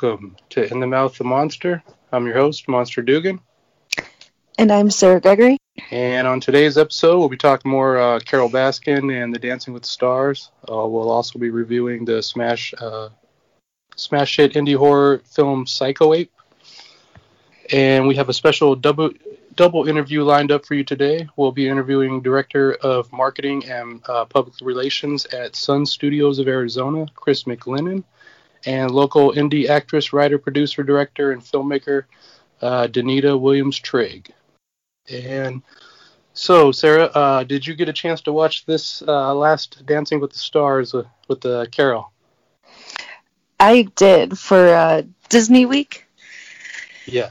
welcome to In the Mouth of Monster. I'm your host, Monster Dugan. And I'm Sarah Gregory. And on today's episode, we'll be talking more uh, Carole Baskin and the Dancing with the Stars. Uh, we'll also be reviewing the smash uh, smash hit indie horror film Psycho Ape. And we have a special double double interview lined up for you today. We'll be interviewing Director of Marketing and uh, Public Relations at Sun Studios of Arizona, Chris McLennan and local indie actress, writer, producer, director, and filmmaker uh, Danita Williams Trigg. And so, Sarah, uh, did you get a chance to watch this uh, last Dancing with the Stars with, the Carol? I did for uh, Disney Week. Yeah.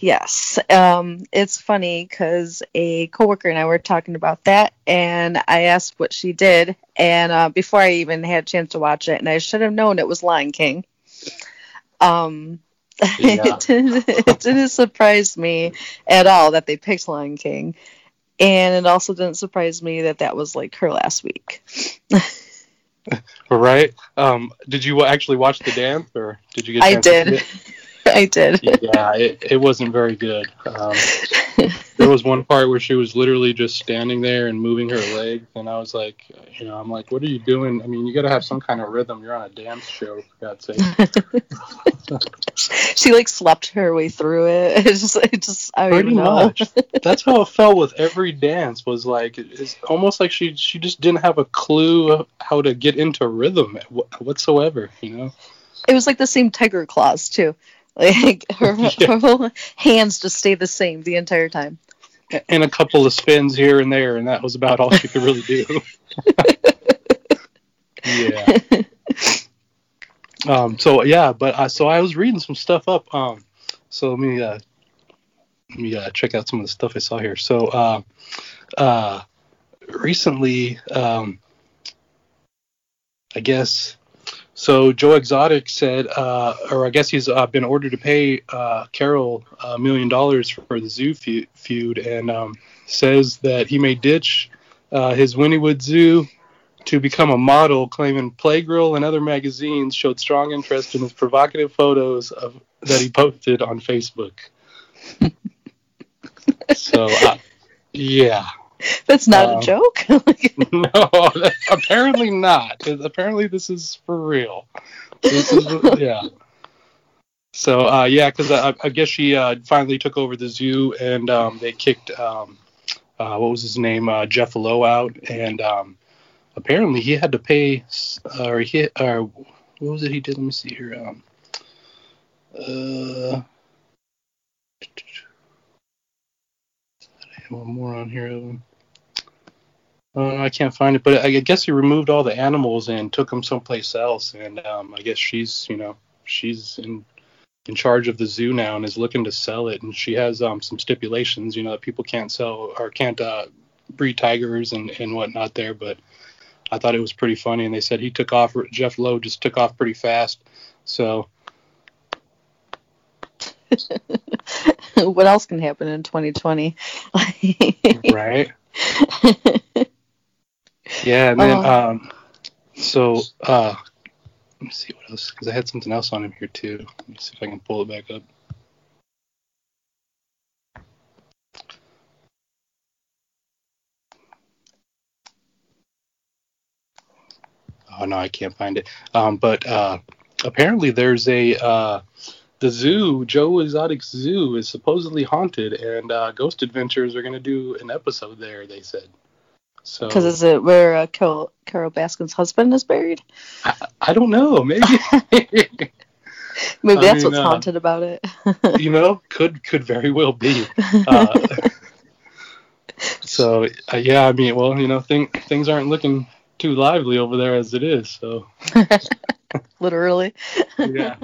Yes. Um, it's funny because a coworker and I were talking about that, and I asked what she did, and uh, before I even had a chance to watch it, and I should have known it was Lion King. Um, yeah. it, didn't, it didn't surprise me at all that they picked Lion King, and it also didn't surprise me that that was like her last week. right. Um, did you actually watch the dance, or did you get? To I did. I did. yeah, it, it wasn't very good. Um, there was one part where she was literally just standing there and moving her legs, and I was like, you know, I'm like, what are you doing? I mean, you got to have some kind of rhythm. You're on a dance show, for God's sake. she like slept her way through it. It just, it just, I Pretty much. That's how it felt with every dance. Was like it's almost like she she just didn't have a clue how to get into rhythm whatsoever. You know. It was like the same tiger claws too. Like her, yeah. her hands just stay the same the entire time. And a couple of spins here and there, and that was about all she could really do. yeah. Um. So yeah, but uh, so I was reading some stuff up. Um. So let me uh, let me uh, check out some of the stuff I saw here. So uh, uh, recently, um, I guess so Joe Exotic said, uh, or I guess he's uh, been ordered to pay uh, Carole a million dollars for the zoo feud, and um, says that he may ditch uh, his Wynnewood Zoo to become a model, claiming Playgirl and other magazines showed strong interest in his provocative photos of that he posted on Facebook. so, uh, yeah. That's not um, a joke. no, apparently not. Apparently, this is for real. This is yeah. So uh, yeah, because I, I, guess she uh, finally took over the zoo, and um, they kicked um, uh, what was his name, uh, Jeff Lowe out, and um, apparently he had to pay, or he, or what was it he did? Let me see here. Um, uh, one more on here. Uh, I can't find it, but I guess he removed all the animals and took them someplace else. And um, I guess she's, you know, she's in in charge of the zoo now and is looking to sell it. And she has um, some stipulations, you know, that people can't sell or can't uh, breed tigers and, and whatnot there. But I thought it was pretty funny. And they said he took off. Jeff Lowe just took off pretty fast. So. what else can happen in 2020? right. Yeah, and then uh, um, so uh, let me see what else because I had something else on him here too. Let me see if I can pull it back up. Oh no, I can't find it. Um, but uh, apparently, there's a uh, the zoo, Joe Exotic Zoo, is supposedly haunted, and uh, Ghost Adventures are going to do an episode there. They said. So because is it where uh, Carole, Carole Baskin's husband is buried? I, I don't know. Maybe. Maybe that's mean, what's uh, haunted about it. you know, could could very well be. Uh, so uh, yeah, I mean, well, you know, thing, things aren't looking too lively over there as it is. So literally. yeah.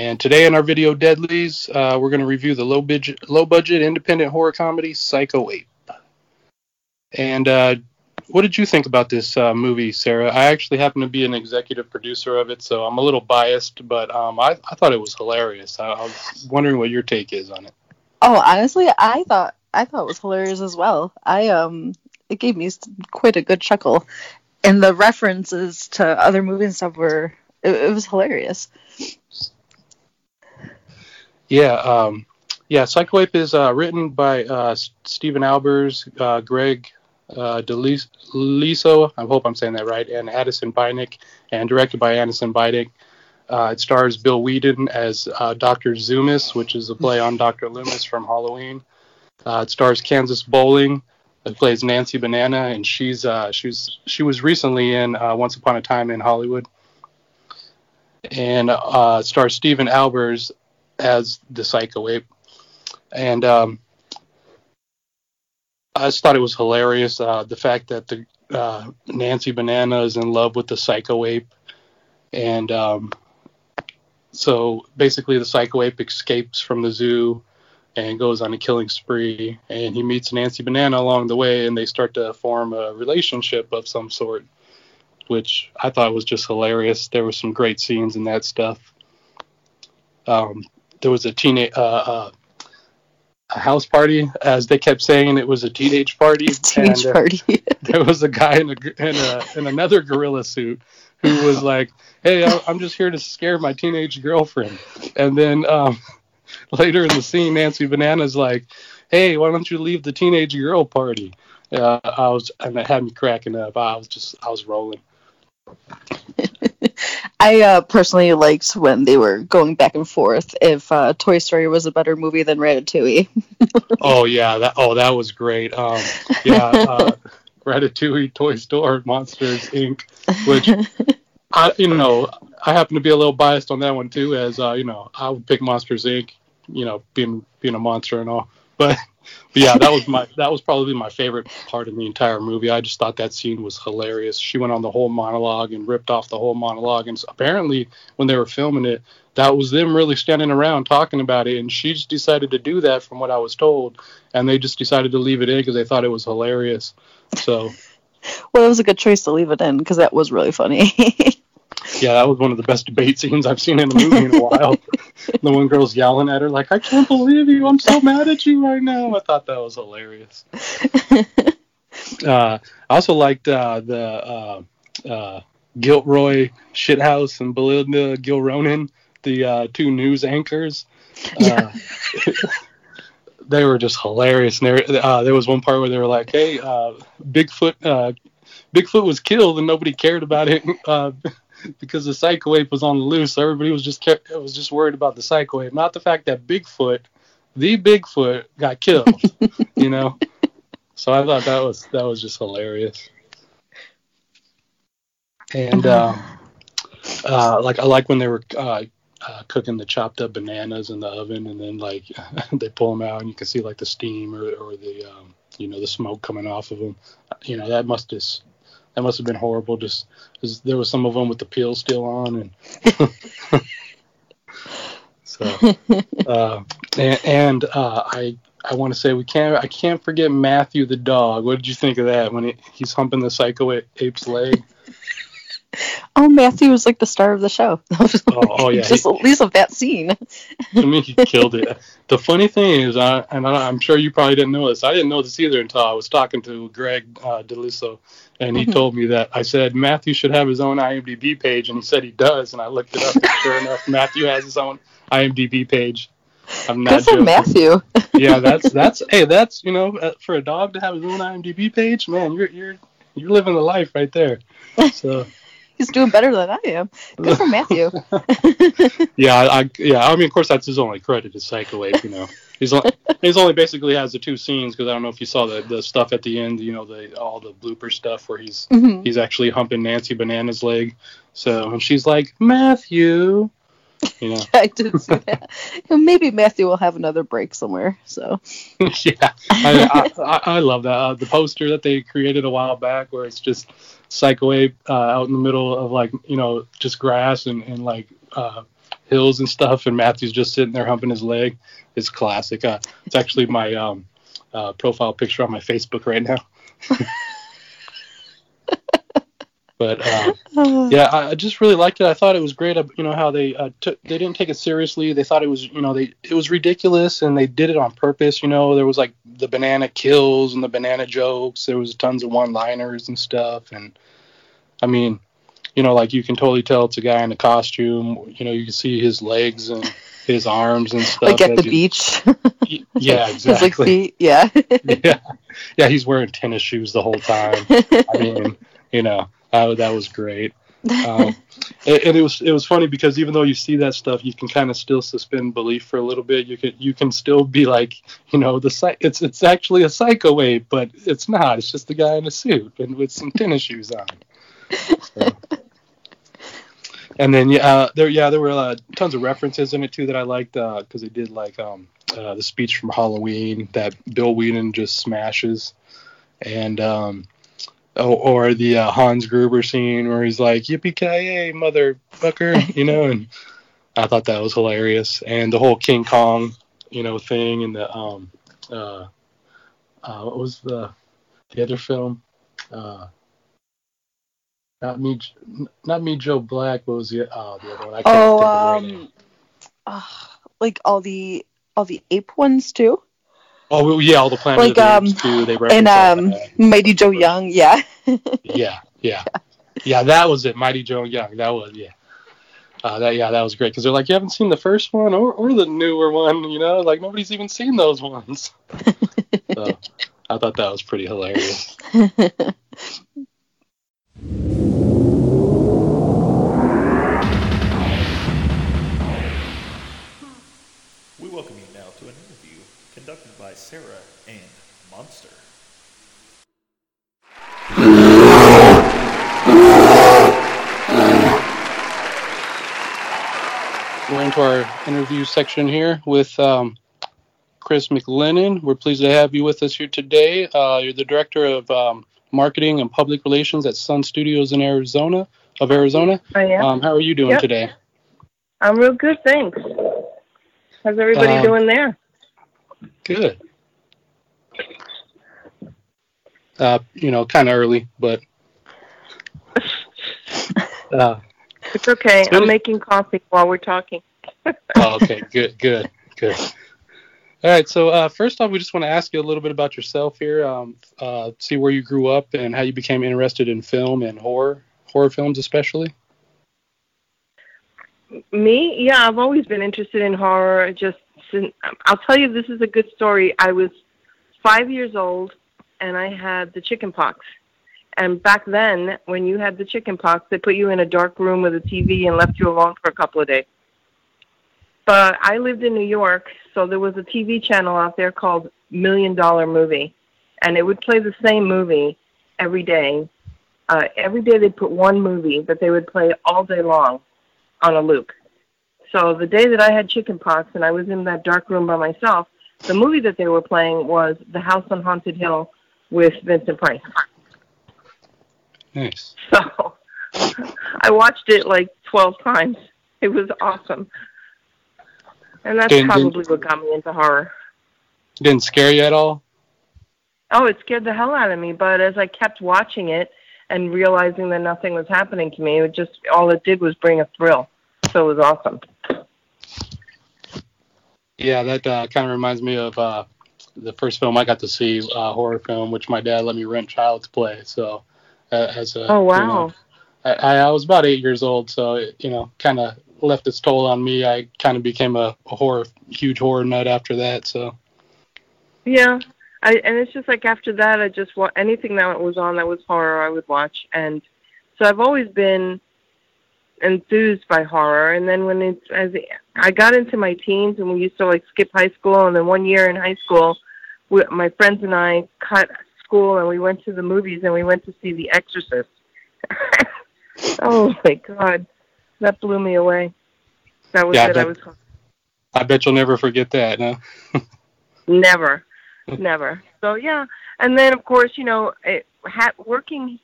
And today in our video Deadlies, uh, we're going to review the low budget, low budget independent horror comedy Psycho Ape. And uh, what did you think about this uh, movie, Sarah? I actually happen to be an executive producer of it, so I'm a little biased, but um, I, I thought it was hilarious. I, I was wondering what your take is on it. Oh, honestly, I thought I thought it was hilarious as well. I um, it gave me quite a good chuckle, and the references to other movies and stuff were it, it was hilarious. Yeah, um, yeah. Psycho Ape is uh, written by uh, Stephen Albers, uh, Greg uh, DeLiso, I hope I'm saying that right, and Addison Bynick, and directed by Addison Bynick. Uh, it stars Bill Weeden as uh, Dr. Zoomis, which is a play on Dr. Loomis from Halloween. Uh, it stars Kansas Bowling, who plays Nancy Banana, and she's she's she was recently in Once Upon a Time in Hollywood. And uh, stars Stephen Albers as the Psycho Ape, and um, I just thought it was hilarious. Uh, the fact that the uh, Nancy Banana is in love with the Psycho Ape, and um, so basically the Psycho Ape escapes from the zoo and goes on a killing spree, and he meets Nancy Banana along the way, and they start to form a relationship of some sort, which I thought was just hilarious. There were some great scenes in that stuff. Um, there was a teenage. Uh, uh, a house party, as they kept saying it was a teenage party. Teenage and, uh, party. there was a guy in a in a in another gorilla suit who was like, "Hey, I'm just here to scare my teenage girlfriend." And then um, later in the scene, Nancy Banana's like, "Hey, why don't you leave the teenage girl party?" Uh, I was, and it had me cracking up. I was just, I was rolling. I uh, personally liked when they were going back and forth if uh, Toy Story was a better movie than Ratatouille. oh yeah, that oh that was great. Um, yeah, uh, Ratatouille, Toy Story, Monsters Inc. Which I you know I happen to be a little biased on that one too, as uh, you know I would pick Monsters Inc. You know being being a monster and all, but but yeah, that was my that was probably my favorite part of the entire movie. I just thought that scene was hilarious. She went on the whole monologue and ripped off the whole monologue, and apparently when they were filming it, that was them really standing around talking about it, and she just decided to do that from what I was told, and they just decided to leave it in because they thought it was hilarious. So. Well, it was a good choice to leave it in because that was really funny. yeah, that was one of the best debate scenes I've seen in a movie in a while. the one girl's yelling at her like, "I can't believe you! I'm so mad at you right now." I thought that was hilarious. Uh, I also liked uh, the uh, uh, Gilroy Shithouse and Belinda Gilronin, the uh, two news anchors. Uh, they were just hilarious. And there, uh, there was one part where they were like, "Hey, uh, Bigfoot, uh, Bigfoot was killed, and nobody cared about it." Because the psycho ape was on the loose. So everybody was just kept, was just worried about the psycho ape, not the fact that Bigfoot, the Bigfoot, got killed. you know, so I thought that was that was just hilarious. And uh, uh, like I like when they were uh, uh, cooking the chopped up bananas in the oven, and then like they pull them out, and you can see like the steam or, or the um, you know the smoke coming off of them. You know that must just that must have been horrible. Just because there was some of them with the peel still on, and so uh, and, and uh, I I want to say we can't I can't forget Matthew the dog. What did you think of that when he, he's humping the psycho ape's leg? Oh, Matthew was like the star of the show. oh, oh, yeah, just he, at least of that scene. I mean, he killed it. The funny thing is, I, and I, am sure you probably didn't know this. I didn't know this either until I was talking to Greg uh, DeLusso, and he mm-hmm. told me that I said Matthew should have his own IMDb page, and he said he does. And I looked it up, and sure enough, Matthew has his own IMDb page. I'm not Good. Matthew. yeah, that's that's hey, that's you know, uh, for a dog to have his own IMDb page, man, you're you're you're living the life right there. So he's doing better than I am. Good for Matthew. yeah, I, yeah. I mean, of course, that's his only credit is Psycho Ape. You know, he's only, he's only basically has the two scenes because I don't know if you saw the the stuff at the end. You know, the all the blooper stuff where he's mm-hmm. he's actually humping Nancy Banana's leg. So and she's like Matthew. You know. I did see that. Maybe Matthew will have another break somewhere. So. yeah, I, I, I, love that uh, the poster that they created a while back, where it's just Ape uh, out in the middle of like you know just grass and, and like uh, hills and stuff, and Matthew's just sitting there humping his leg. It's classic. Uh, it's actually my um, uh, profile picture on my Facebook right now. But uh, yeah, I just really liked it. I thought it was great. You know how they uh, took they didn't take it seriously. They thought it was you know they it was ridiculous and they did it on purpose. You know there was like the banana kills and the banana jokes. There was tons of one liners and stuff. And I mean, you know like you can totally tell it's a guy in a costume. You know you can see his legs and his arms and stuff. Like at the you, beach. yeah, exactly. His like feet. Yeah. yeah, yeah. He's wearing tennis shoes the whole time. I mean, you know, uh, that was great. Um, and, and, it was it was funny because even though you see that stuff, you can kind of still suspend belief for a little bit. You can you can still be like, you know, the it's it's actually a psycho ape, but it's not. It's just a guy in a suit and with some tennis shoes on. So and then yeah, uh, there yeah there were uh, tons of references in it too that I liked because uh, they did like um, uh, the speech from Halloween that Bill Weeden just smashes, and um, or, or the uh, Hans Gruber scene where he's like "Yippee ki yay, motherfucker," you know, and I thought that was hilarious, and the whole King Kong, you know, thing, and the um, uh, uh, what was the the other film? Uh, not me, not Meet, Joe Black. What was the oh the other one? I can't oh, um, uh, like all the all the ape ones too. Oh yeah, all the Planet like, of the Apes um, too. They and um, Mighty Joe Young, yeah. yeah, yeah, yeah. That was it, Mighty Joe Young. That was yeah. Uh, that yeah, that was great because they're like, you haven't seen the first one or or the newer one, you know, like nobody's even seen those ones. so I thought that was pretty hilarious. We're into our interview section here with um, Chris McLennan. We're pleased to have you with us here today. Uh, you're the director of um, marketing and public relations at Sun Studios in Arizona. Of Arizona. I am. Um, how are you doing yep. today? I'm real good, thanks. How's everybody um, doing there? Good. Uh, you know, kind of early, but. Uh, it's okay. I'm making coffee while we're talking. oh, okay. Good. Good. Good. All right. So uh, first off, we just want to ask you a little bit about yourself here. Um, uh, see where you grew up and how you became interested in film and horror, horror films especially. Me, yeah, I've always been interested in horror. Just and I'll tell you, this is a good story. I was five years old, and I had the chicken pox. And back then, when you had the chicken pox, they put you in a dark room with a TV and left you alone for a couple of days. But I lived in New York, so there was a TV channel out there called Million Dollar Movie, and it would play the same movie every day. Uh, every day they'd put one movie that they would play all day long on a loop. So the day that I had chickenpox and I was in that dark room by myself, the movie that they were playing was The House on Haunted Hill with Vincent Price. Nice. So I watched it like 12 times. It was awesome. And that's didn't, probably didn't, what got me into horror. Didn't scare you at all? Oh, it scared the hell out of me. But as I kept watching it and realizing that nothing was happening to me, it just all it did was bring a thrill. So it was awesome. Yeah, that uh, kind of reminds me of uh, the first film I got to see, uh, horror film, which my dad let me rent Child's Play. So, Uh, as a oh wow, you know, I, I was about eight years old, so it, you know, kind of left its toll on me. I kind of became a, a horror, huge horror nut after that. So, yeah, I and it's just like after that, I just want anything that was on that was horror, I would watch, and so I've always been enthused by horror. And then when it's as I got into my teens and we used to like skip high school, and then one year in high school, we, my friends and I cut school and we went to the movies and we went to see The Exorcist. oh my god, that blew me away. That was yeah, it. I, was. I bet you'll never forget that. No? never, never. So yeah, and then of course you know, it, ha- working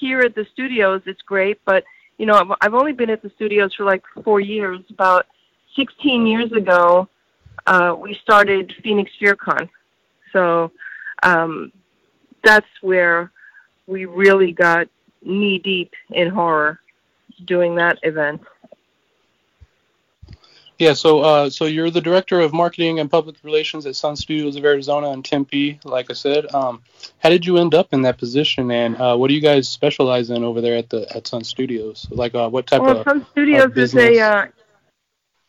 here at the studios, it's great, but you know, I've only been at the studios for like four years. About 16 years ago, uh, we started Phoenix FearCon. So um, that's where we really got knee deep in horror doing that event. Yeah, so uh, so you're the director of marketing and public relations at Sun Studios of Arizona in Tempe. Like I said, um, how did you end up in that position, and uh, what do you guys specialize in over there at the at Sun Studios? Like, uh, what type well, of Sun Studios is a uh,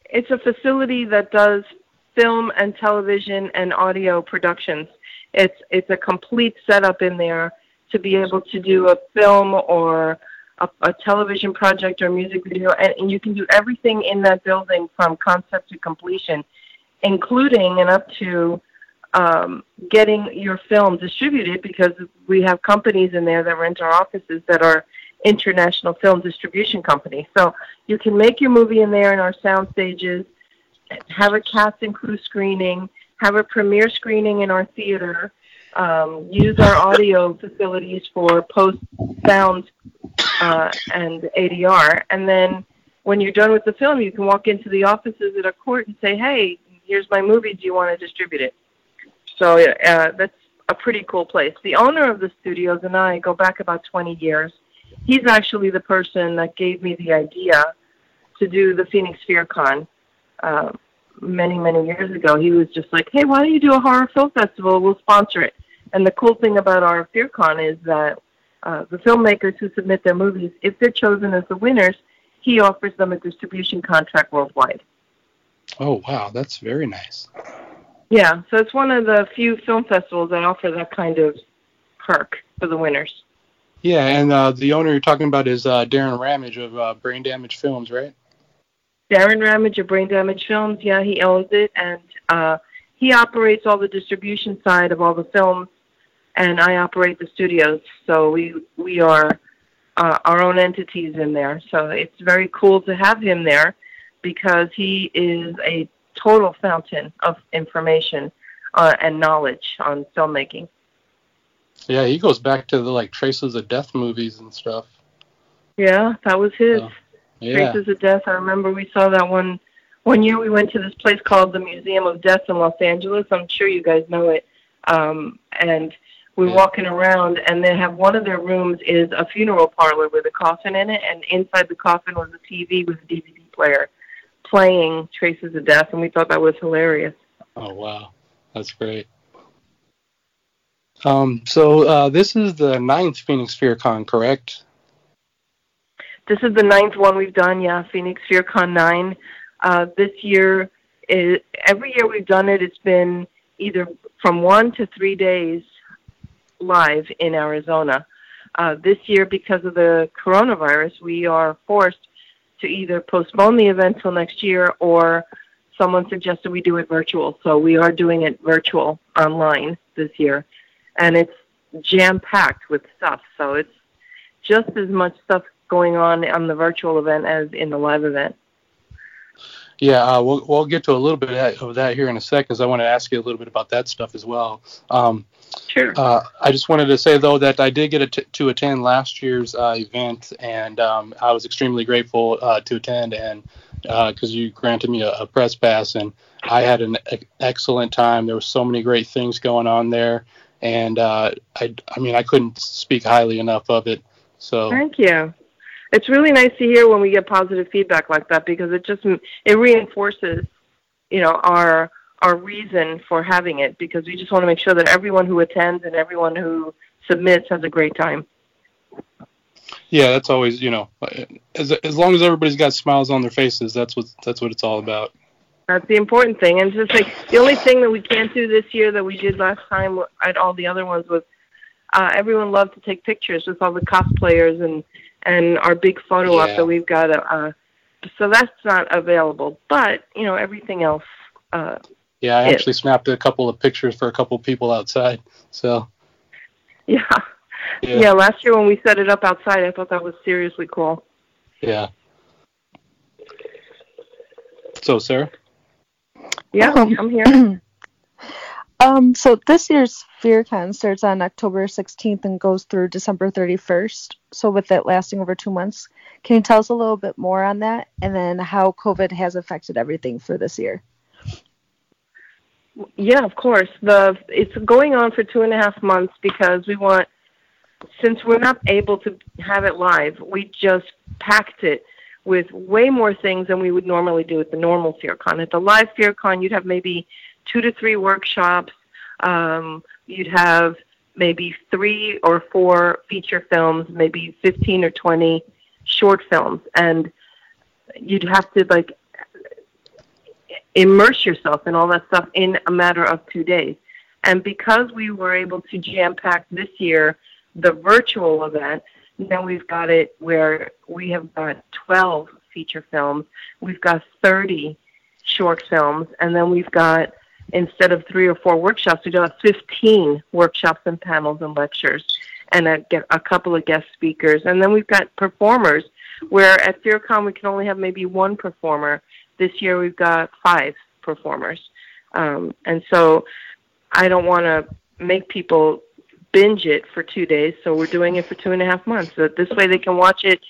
it's a facility that does film and television and audio productions. It's it's a complete setup in there to be able to do a film or a, a television project or music video, and, and you can do everything in that building from concept to completion, including and up to um, getting your film distributed because we have companies in there that rent our offices that are international film distribution companies. So you can make your movie in there in our sound stages, have a cast and crew screening, have a premiere screening in our theater, um, use our audio facilities for post sound uh, and ADR, and then when you're done with the film, you can walk into the offices at a court and say, "Hey, here's my movie. Do you want to distribute it?" So uh, that's a pretty cool place. The owner of the studios and I go back about 20 years. He's actually the person that gave me the idea to do the Phoenix Fear Con uh, many, many years ago. He was just like, "Hey, why don't you do a horror film festival? We'll sponsor it." And the cool thing about our FearCon is that uh, the filmmakers who submit their movies, if they're chosen as the winners, he offers them a distribution contract worldwide. Oh wow, that's very nice. Yeah, so it's one of the few film festivals that offer that kind of perk for the winners. Yeah, and uh, the owner you're talking about is uh, Darren Ramage of uh, Brain Damage Films, right? Darren Ramage of Brain Damage Films, yeah, he owns it, and uh, he operates all the distribution side of all the films, and I operate the studios. So we we are uh, our own entities in there. So it's very cool to have him there because he is a total fountain of information uh, and knowledge on filmmaking. Yeah, he goes back to the like Traces of Death movies and stuff. Yeah, that was his. Yeah, Traces of Death. I remember we saw that one one year. We went to this place called the Museum of Death in Los Angeles. I'm sure you guys know it. Um, and we're Yeah. walking around, and they have one of their rooms is a funeral parlor with a coffin in it, and inside the coffin was a TV with a DVD player playing Traces of Death, and we thought that was hilarious. Oh wow, that's great. Um, so uh, this is the ninth Phoenix FearCon, correct? This is the ninth one we've done, yeah, Phoenix FearCon 9. Uh, this year, every year we've done it, it's been either from one to three days live in Arizona. Uh, this year, because of the coronavirus, we are forced to either postpone the event till next year or someone suggested we do it virtual. So we are doing it virtual online this year. And it's jam packed with stuff. So it's just as much stuff going on on the virtual event as in the live event. Yeah, uh, we'll we'll get to a little bit of that, here in a sec, because I want to ask you a little bit about that stuff as well. Um, Sure. uh, I just wanted to say though that I did get a t- to attend last year's uh, event, and um, I was extremely grateful uh, to attend, and because you granted me a, a press pass, and I had an e- excellent time. There were so many great things going on there, and uh, I I mean I couldn't speak highly enough of it. So Thank you. It's really nice to hear when we get positive feedback like that because it just it reinforces, you know, our our reason for having it because we just want to make sure that everyone who attends and everyone who submits has a great time. yeah, that's always you know as as long as everybody's got smiles on their faces, that's what that's what it's all about. That's the important thing. And just like the only thing that we can't do this year that we did last time at all the other ones was uh, everyone loved to take pictures with all the cosplayers and and our big photo op that we've got. Uh, so that's not available. But you know everything else. Uh, Yeah, I Yeah. actually snapped a couple of pictures for a couple of people outside. So yeah. Yeah. yeah, Last year when we set it up outside, I thought that was seriously cool. yeah. So Sarah, Yeah, Um, I'm here. Um, so this year's FearCon starts on October 16th and goes through December 31st. So with it lasting over two months, can you tell us a little bit more on that, and then how COVID has affected everything for this year? Yeah, of course. The it's going on for two and a half months because we want since we're not able to have it live, we just packed it with way more things than we would normally do at the normal FearCon. At the live FearCon, you'd have maybe two to three workshops. Um, you'd have maybe three or four feature films, maybe 15 or 20 short films. And you'd have to like immerse yourself in all that stuff in a matter of two days. And because we were able to jam pack this year the virtual event, now we've got it where we have got 12 feature films, we've got 30 short films, and then we've got instead of three or four workshops, we got 15 workshops and panels and lectures, and a, a couple of guest speakers, and then we've got performers. Where at FearCon we can only have maybe one performer, this year we've got five performers, um, and so I don't want to make people binge it for two days, so we're doing it for two and a half months. So this way they can watch it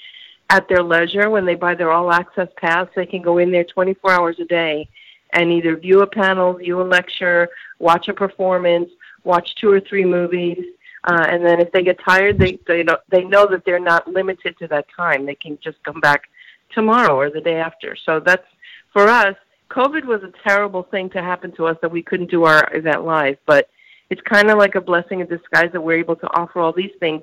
at their leisure when they buy their all access pass. They can go in there 24 hours a day and either view a panel, view a lecture, watch a performance, watch two or three movies. Uh, and then if they get tired, they they know they know that they're not limited to that time. They can just come back tomorrow or the day after. So that's for us. COVID was a terrible thing to happen to us that we couldn't do our event live, but it's kind of like a blessing in disguise that we're able to offer all these things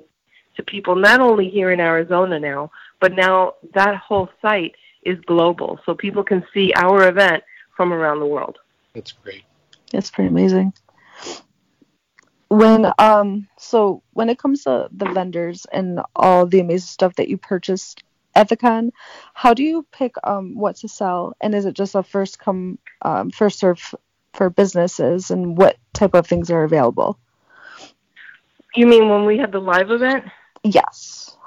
to people not only here in Arizona now, but now that whole site is global, so people can see our event from around the world. That's great. That's pretty amazing. When um so when it comes to the vendors and all the amazing stuff that you purchased at the con, how do you pick um what to sell and is it just a first come um, first serve for businesses and what type of things are available? You mean when we had the live event? Yes.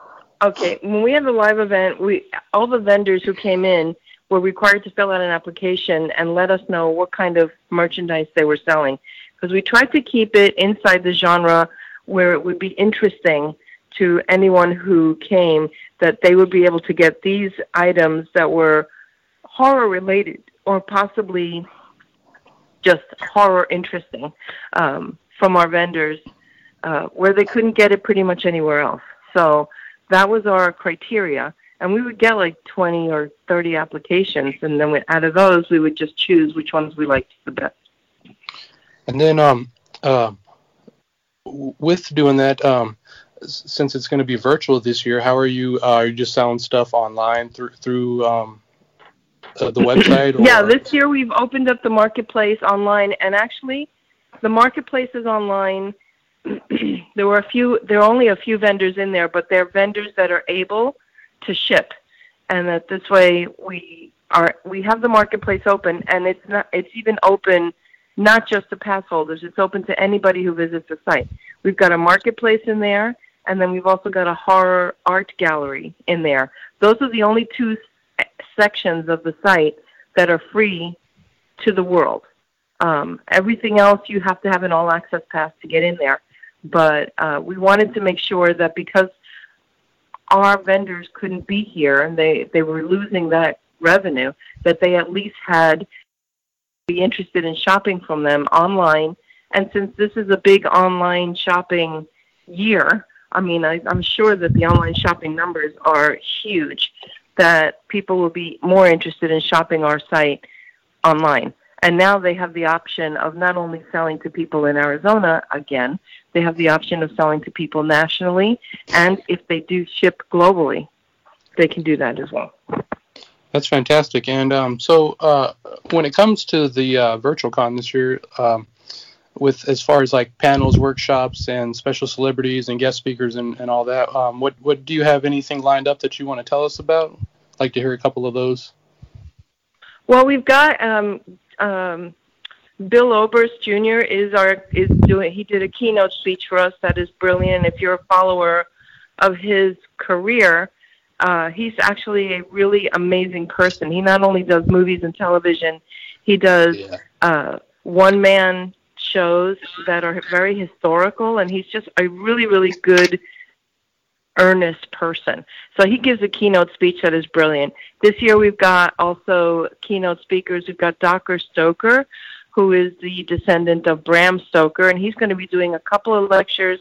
Okay, when we had the live event, we all the vendors who came in were required to fill out an application and let us know what kind of merchandise they were selling because we tried to keep it inside the genre where it would be interesting to anyone who came that they would be able to get these items that were horror related or possibly just horror interesting um, from our vendors uh, where they couldn't get it pretty much anywhere else. So that was our criteria. And we would get like 20 or 30 applications, and then we, out of those, we would just choose which ones we liked the best. And then, um, uh, with doing that, um, since it's going to be virtual this year, how are you? Uh, are you just selling stuff online through through um, uh, the website? Or? Yeah, this year we've opened up the marketplace online, and actually, the marketplace is online. there were a few. There are only a few vendors in there, but they're vendors that are able to ship, and that this way we are. We have the marketplace open, and it's not. It's even open not just to pass holders. It's open to anybody who visits the site. We've got a marketplace in there, and then we've also got a horror art gallery in there. Those are the only two sections of the site that are free to the world. Um, everything else you have to have an all access pass to get in there. But uh, we wanted to make sure that because our vendors couldn't be here and they, they were losing that revenue, that they at least had be interested in shopping from them online. And since this is a big online shopping year, I mean, I, I'm sure that the online shopping numbers are huge that people will be more interested in shopping our site online. And now they have the option of not only selling to people in Arizona again, they have the option of selling to people nationally, and if they do ship globally, they can do that as well. That's fantastic. And um, so, uh, when it comes to the uh, virtual con this year, um, with as far as like panels, workshops, and special celebrities and guest speakers and, and all that. Um, what what do you have anything lined up that you want to tell us about? I'd like to hear a couple of those. Well, we've got um, um, Bill Oberst Jr. is our is doing. He did a keynote speech for us that is brilliant. If you're a follower of his career, uh, he's actually a really amazing person. He not only does movies and television, he does yeah. uh, one man shows that are very historical, and he's just a really, really good, earnest person. So he gives a keynote speech that is brilliant. This year we've got also keynote speakers. We've got Dr. Stoker, who is the descendant of Bram Stoker, and he's going to be doing a couple of lectures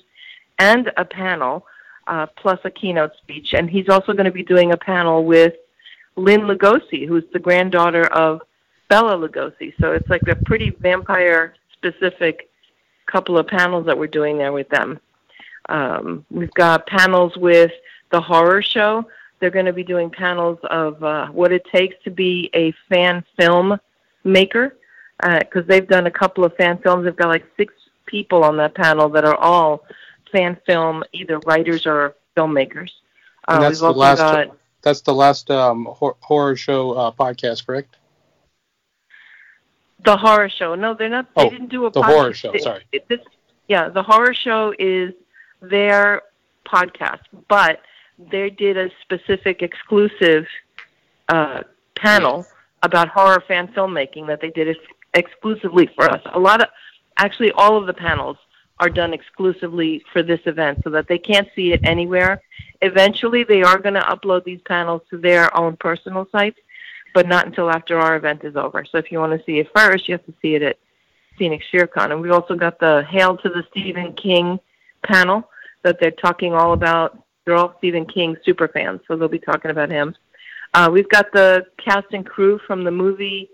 and a panel, uh, plus a keynote speech. And he's also going to be doing a panel with Lynn Lugosi, who's the granddaughter of Bela Lugosi. So it's like a pretty vampire specific couple of panels that we're doing there with them. Um, we've got panels with the horror show. They're going to be doing panels of uh, what it takes to be a fan film maker because uh, they've done a couple of fan films. They've got like six people on that panel that are all fan film, either writers or filmmakers. Uh, and that's the last. Got, that's the last um, hor- horror show uh, podcast, correct? The horror show. No, they're not. They oh, didn't do a the podcast. horror show. Sorry. It, this, yeah, the horror show is their podcast, but they did a specific exclusive uh, panel about horror fan filmmaking that they did exclusively for us. A lot of, actually, all of the panels are done exclusively for this event so that they can't see it anywhere. Eventually, they are going to upload these panels to their own personal sites, but not until after our event is over. So if you want to see it first, you have to see it at Phoenix FearCon. And we also got the Hail to the Stephen King panel that they're talking all about. They're all Stephen King super fans, so they'll be talking about him. Uh, we've got the cast and crew from the movie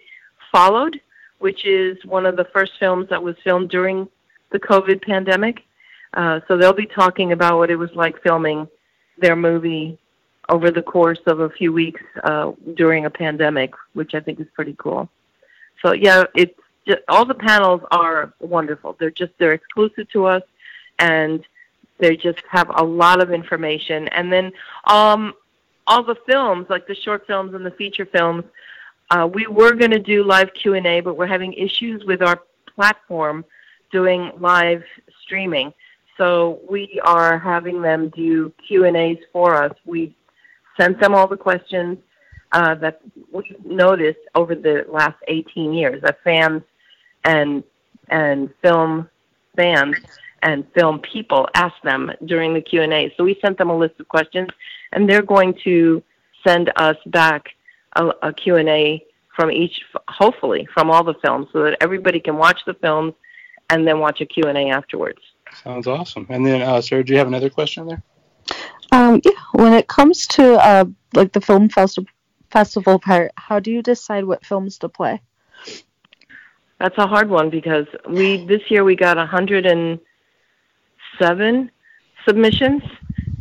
Followed, which is one of the first films that was filmed during the COVID pandemic. Uh, so they'll be talking about what it was like filming their movie over the course of a few weeks uh, during a pandemic, which I think is pretty cool. So yeah, it's just, all the panels are wonderful. They're just they're exclusive to us, and they just have a lot of information. And then um, all the films, like the short films and the feature films, uh, we were going to do live Q and A, but we're having issues with our platform doing live streaming. So we are having them do Q and A's for us. We sent them all the questions uh, that we've noticed over the last 18 years that fans and and film fans and film people ask them during the Q and A. So we sent them a list of questions, and they're going to send us back a, a Q and A from each, hopefully from all the films, so that everybody can watch the films and then watch a Q and A afterwards. Sounds awesome. And then, uh, Sarah, do you have another question there? Um, yeah. When it comes to uh, like the film festival festival part, how do you decide what films to play? That's a hard one because we this year we got 107 submissions,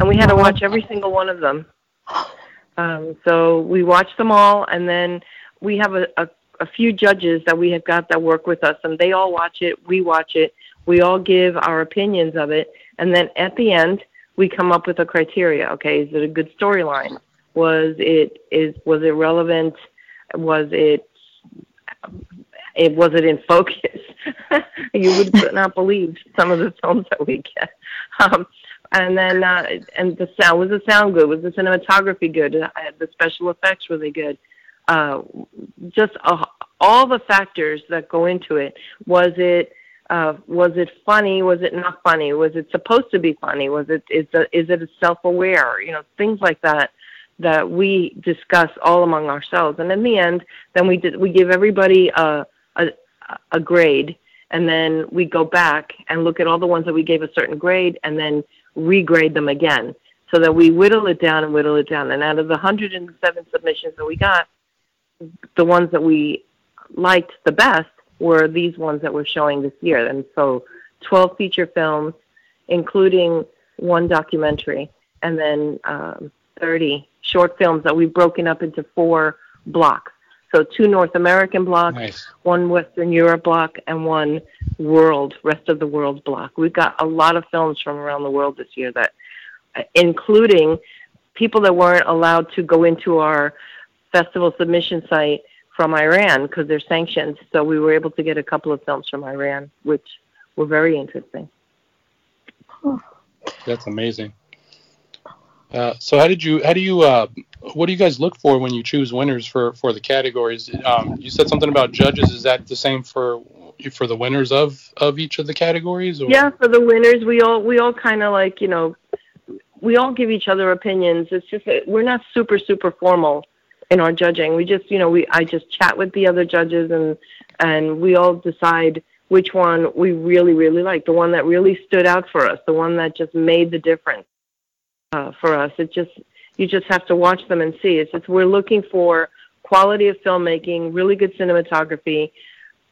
and we had to watch every single one of them. Um, so we watch them all, and then we have a, a, a few judges that we have got that work with us, and they all watch it. We watch it. We all give our opinions of it, and then at the end we come up with a criteria. Okay, is it a good storyline? Was it is was it relevant? Was it it was it in focus? you would not believe some of the films that we get. Um, and then uh, and the sound was the sound good? Was the cinematography good? Uh, the special effects really good? Uh, just uh, all the factors that go into it. Was it uh, was it funny? Was it not funny? Was it supposed to be funny? Was it is it, is it self-aware? You know, things like that that we discuss all among ourselves. And in the end, then we did, we give everybody a, a a grade, and then we go back and look at all the ones that we gave a certain grade, and then regrade them again, so that we whittle it down and whittle it down. And out of the 107 submissions that we got, the ones that we liked the best were these ones that we're showing this year. And so 12 feature films, including one documentary, and then um, 30 short films that we've broken up into four blocks. So two North American blocks, nice. one Western Europe block, and one world, rest of the world block. We've got a lot of films from around the world this year that, uh, including people that weren't allowed to go into our festival submission site from Iran because they're sanctioned. So we were able to get a couple of films from Iran, which were very interesting. That's amazing. Uh, so how did you how do you uh, what do you guys look for when you choose winners for for the categories? Um, you said something about judges. Is that the same for for the winners of of each of the categories? Or? Yeah, for the winners, we all we all kind of like you know we all give each other opinions. It's just we're not super super formal in our judging. We just, you know, we I just chat with the other judges and and we all decide which one we really, really like, the one that really stood out for us, the one that just made the difference uh, for us. It just you just have to watch them and see. It's just we're looking for quality of filmmaking, really good cinematography,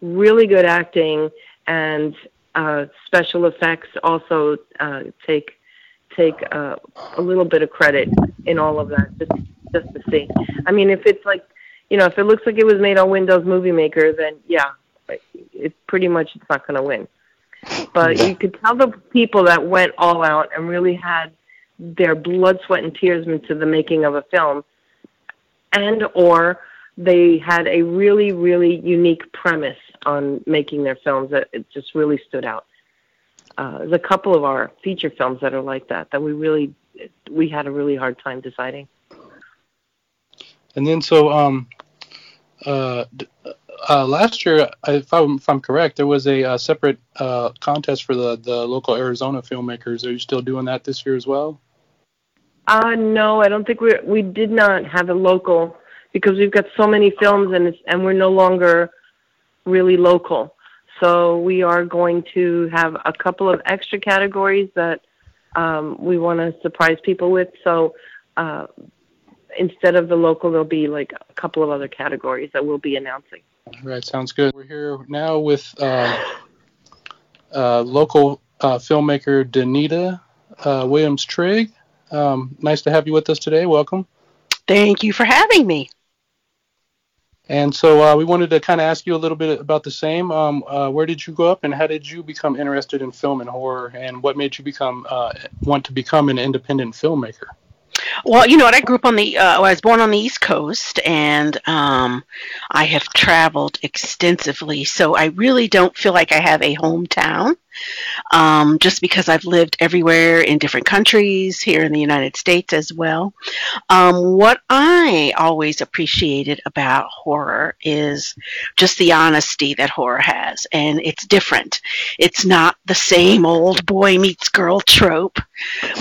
really good acting, and uh, special effects also uh, take take uh, a little bit of credit in all of that just just to see. I mean, if it's like you know, if it looks like it was made on Windows Movie Maker, then yeah, it's pretty much it's not going to win. But you could tell the people that went all out and really had their blood, sweat, and tears into the making of a film, and or they had a really, really unique premise on making their films that it just really stood out. Uh, there's a couple of our feature films that are like that that we really we had a really hard time deciding. And then so um uh, uh last year, if I'm, if I'm correct, there was a, a separate uh, contest for the, the local Arizona filmmakers. Are you still doing that this year as well? Uh, no, I don't think we we did not have a local because we've got so many films and it's, and we're no longer really local. So we are going to have a couple of extra categories that um, we want to surprise people with. So uh, instead of the local, there'll be like a couple of other categories that we'll be announcing. All right, sounds good. We're here now with uh, uh, local uh, filmmaker Danita uh, Williams Trigg. Um, nice to have you with us today. Welcome. Thank you for having me. And so uh, we wanted to kind of ask you a little bit about the same. Um, uh, where did you grow up, and how did you become interested in film and horror, and what made you become uh, want to become an independent filmmaker? Well, you know what? I grew up on the. Uh, I was born on the East Coast, and um, I have traveled extensively. So I really don't feel like I have a hometown, um, just because I've lived everywhere in different countries, here in the United States as well. Um, what I always appreciated about horror is just the honesty that horror has, and it's different. It's not the same old boy meets girl trope.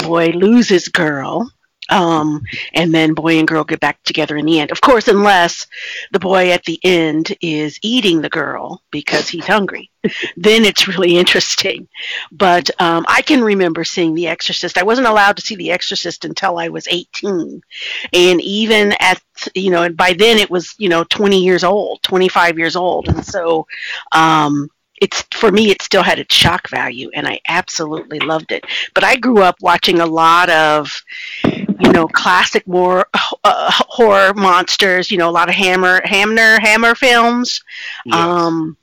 Boy loses girl um, and then boy and girl get back together in the end. Of course, unless the boy at the end is eating the girl because he's hungry, then it's really interesting. But um, I can remember seeing The Exorcist. I wasn't allowed to see The Exorcist until I was 18, and even at you know, and by then it was you know 20 years old, 25 years old, and so. Um, it's for me it still had its shock value and i absolutely loved it but i grew up watching a lot of you know classic more uh, horror monsters you know a lot of hammer hamner hammer films yes. um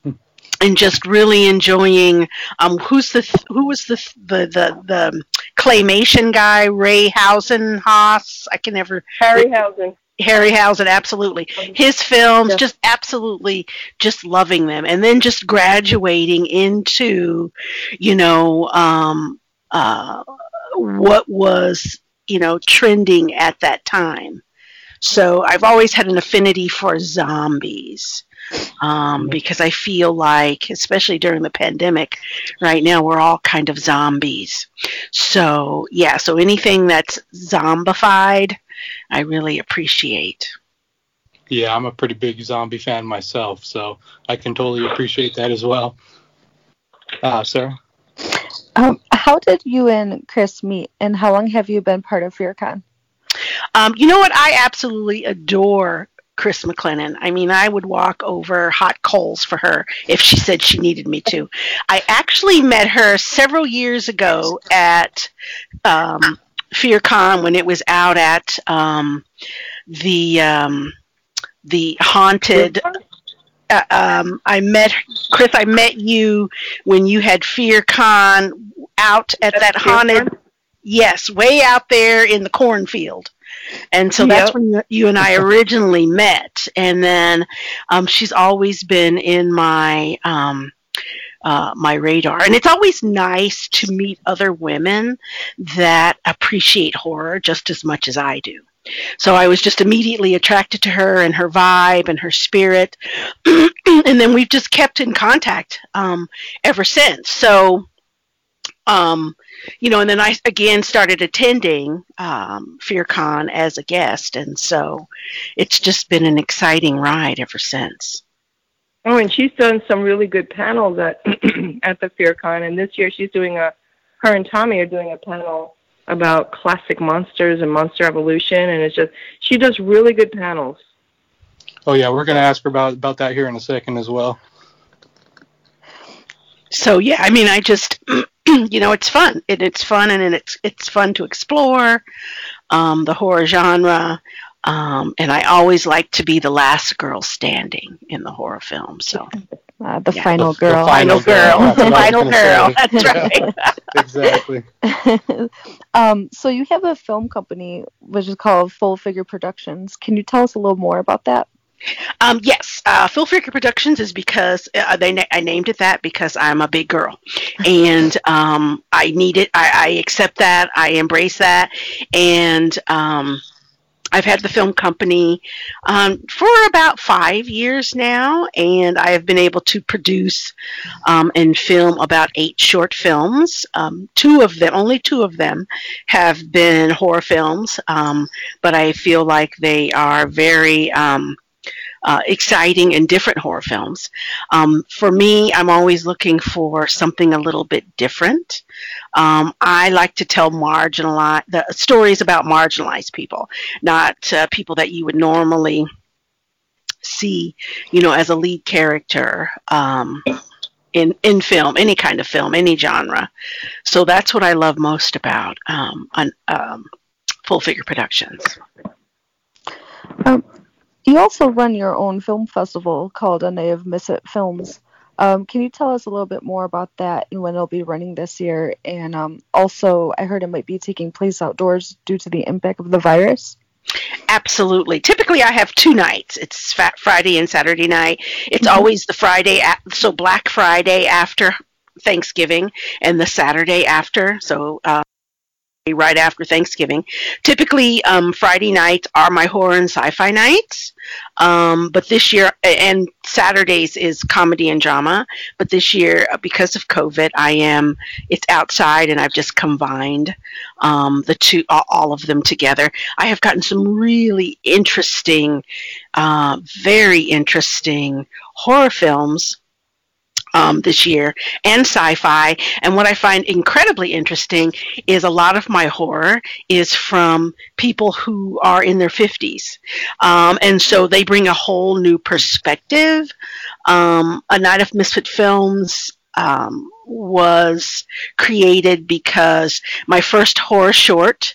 and just really enjoying um who's the th- who was the the the, the claymation guy ray hausen haas i can never harryhausen Harryhausen, absolutely. His films, yeah. just absolutely, just loving them, and then just graduating into, you know, um, uh, what was, you know, trending at that time. So I've always had an affinity for zombies. Um, because I feel like, especially during the pandemic, right now we're all kind of zombies. So yeah, so anything that's zombified, I really appreciate. Yeah, I'm a pretty big zombie fan myself, so I can totally appreciate that as well. Uh, Sarah? Um, how did you and Chris meet, and how long have you been part of FearCon? Um, you know what? I absolutely adore Chris McLennan. I mean, I would walk over hot coals for her if she said she needed me to. I actually met her several years ago at um, FearCon when it was out at um, the um, the haunted. Uh, um, I met Chris. I met you when you had FearCon out at that haunted. Yes, way out there in the cornfield. And so that's yep. when you and I originally met. And then um, she's always been in my um, uh, my radar. And it's always nice to meet other women that appreciate horror just as much as I do. So I was just immediately attracted to her and her vibe and her spirit. and then we've just kept in contact um, ever since. So, um, you know, and then I again started attending um, FearCon as a guest. And so it's just been an exciting ride ever since. Oh, and she's done some really good panels at at the FearCon, and this year she's doing a. Her and Tommy are doing a panel about classic monsters and monster evolution, and it's just she does really good panels. Oh yeah, we're gonna ask her about about that here in a second as well. So yeah, I mean, I just you know, it's fun. It, it's fun, and it's it's fun to explore um, the horror genre. Um, and I always like to be the last girl standing in the horror film. So Uh, the Yeah. final The- the girl. final girl. The what I was final girl. That's right. exactly. um, so you have a film company which is called Full Figure Productions. Can you tell us a little more about that? Um, yes, uh, Figure Productions is because uh, they na- I named it that because I'm a big girl, and um, I need it. I, I accept that. I embrace that, and um, I've had the film company um, for about five years now, and I have been able to produce um, and film about eight short films. Um, two of them, only two of them, have been horror films, um, but I feel like they are very um, uh, exciting and different horror films. Um, for me, I'm always looking for something a little bit different. Um, I like to tell marginalized the stories about marginalized people, not uh, people that you would normally see, you know, as a lead character. Um, in, in film, any kind of film, any genre. So that's what I love most about um, on, um, Full Figure Productions. You also run your own film festival called A Night of Misfit Films. Um, can you tell us a little bit more about that and when it'll be running this year? And um, also, I heard it might be taking place outdoors due to the impact of the virus. Absolutely. Typically, I have two nights. It's Fat Friday and Saturday night. It's Mhm. always the Friday, so Black Friday after Thanksgiving and the Saturday after. So uh, right after Thanksgiving. Typically, um, Friday nights are my horror and sci-fi nights. Um, but this year, and Saturdays is comedy and drama. But this year, uh, because of COVID, I am it's outside, and I've just combined um, the two, all, all of them together. I have gotten some really interesting, uh, very interesting horror films um, this year and sci-fi. And what I find incredibly interesting is a lot of my horror is from people who are in their 50s. Um, and so they bring a whole new perspective. Um, a Night of Misfit Films um, was created because my first horror short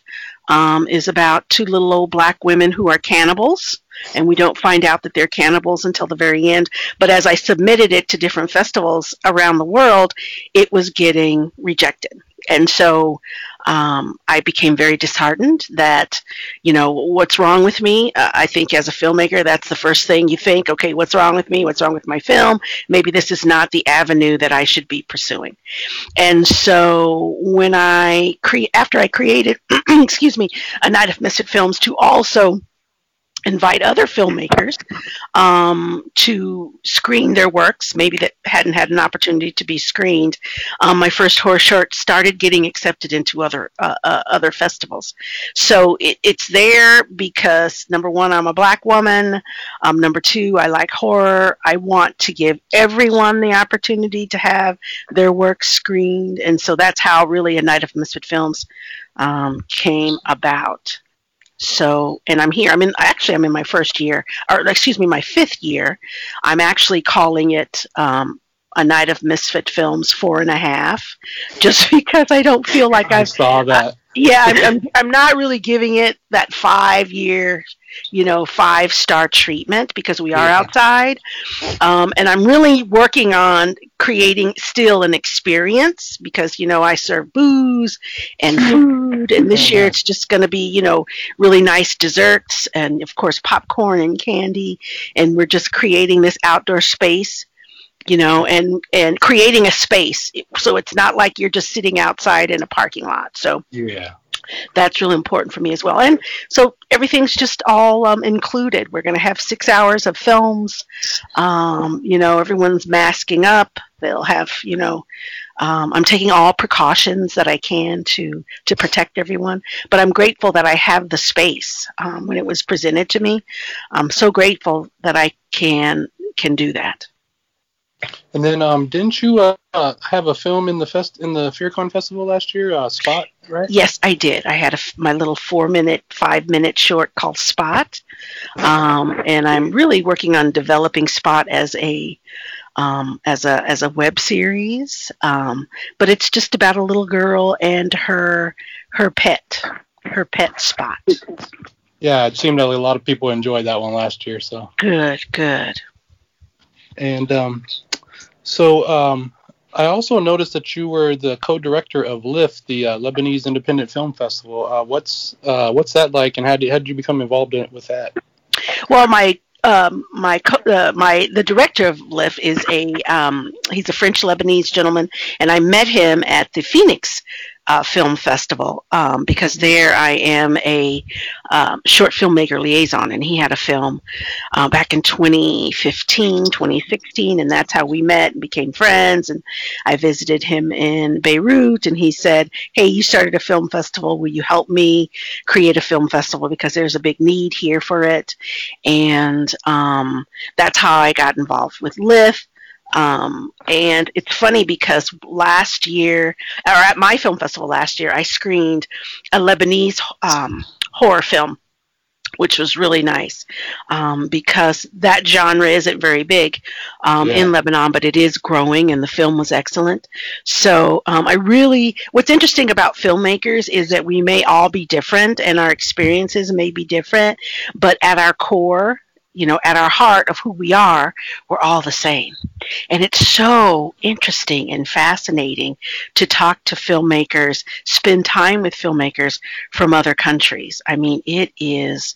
um, is about two little old black women who are cannibals. And we don't find out that they're cannibals until the very end. But as I submitted it to different festivals around the world, it was getting rejected. And so um, I became very disheartened that, you know, what's wrong with me? Uh, I think as a filmmaker, that's the first thing you think, okay, what's wrong with me? What's wrong with my film? Maybe this is not the avenue that I should be pursuing. And so when I create, after I created, excuse me, a Night of Misfit Films to also invite other filmmakers um, to screen their works, maybe that hadn't had an opportunity to be screened. Um, my first horror short started getting accepted into other uh, uh, other festivals. So it, it's there because number one, I'm a black woman. Um, number two, I like horror. I want to give everyone the opportunity to have their work screened, and so that's how really a Night of Misfit Films um, came about. So, and I'm here. I'm in. Actually, I'm in my first year, or excuse me, my fifth year. I'm actually calling it um, a night of misfit films four and a half, just because I don't feel like I I've. saw that. Yeah, I'm, I'm. I'm not really giving it that five year, you know, five star treatment because we are Yeah. outside, um, and I'm really working on creating still an experience because you know I serve booze and food, and this year it's just going to be you know really nice desserts and of course popcorn and candy, and we're just creating this outdoor space you know and and creating a space. So it's not like you're just sitting outside in a parking lot. So Yeah. that's really important for me as well. And so everything's just all um, included. We're going to have six hours of films. Um, you know everyone's masking up. They'll have you know um, i'm taking all precautions that i can to to protect everyone. But i'm grateful that i have the space um, when it was presented to me. I'm so grateful that i can can do that And then, um, didn't you uh, uh, have a film in the fest in the FearCon festival last year? Uh, Spot, right? Yes, I did. I had a my little four minute, five minute short called Spot, um, and I'm really working on developing Spot as a um, as a as a web series. Um, but it's just about a little girl and her her pet, her pet Spot. Yeah, it seemed like a lot of people enjoyed that one last year. So Good, good. and um, so um, I also noticed that you were the co-director of LIFT, the uh, Lebanese Independent Film Festival. Uh, what's uh, what's that like, and how did how did you become involved in it with that? Well, my um, my co- uh, my the director of LIFT is a um, he's a French Lebanese gentleman, and I met him at the Phoenix uh, Film Festival um, because there I am a um, short filmmaker liaison, and he had a film uh, back in 2015, 2016, and that's how we met and became friends. And I visited him in Beirut, and he said, "Hey, you started a film festival. Will you help me create a film festival because there's a big need here for it?" And um, that's how I got involved with LIFT. Um, and it's funny because last year, or at my film festival last year, I screened a Lebanese um, horror film, which was really nice um, because that genre isn't very big um, Yeah. in Lebanon, but it is growing, and the film was excellent. So um, I really, what's interesting about filmmakers is that we may all be different, and our experiences may be different, but at our core, you know, at our heart of who we are, we're all the same. And it's so interesting and fascinating to talk to filmmakers, spend time with filmmakers from other countries. I mean, it is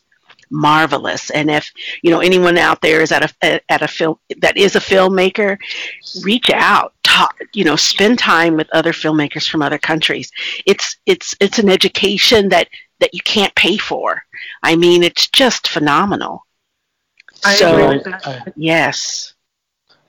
marvelous. And if you know anyone out there is at a at a film that is a filmmaker, reach out, talk, you know, spend time with other filmmakers from other countries. It's it's it's an education that that you can't pay for. I mean, it's just phenomenal. I so agree with that. I- yes.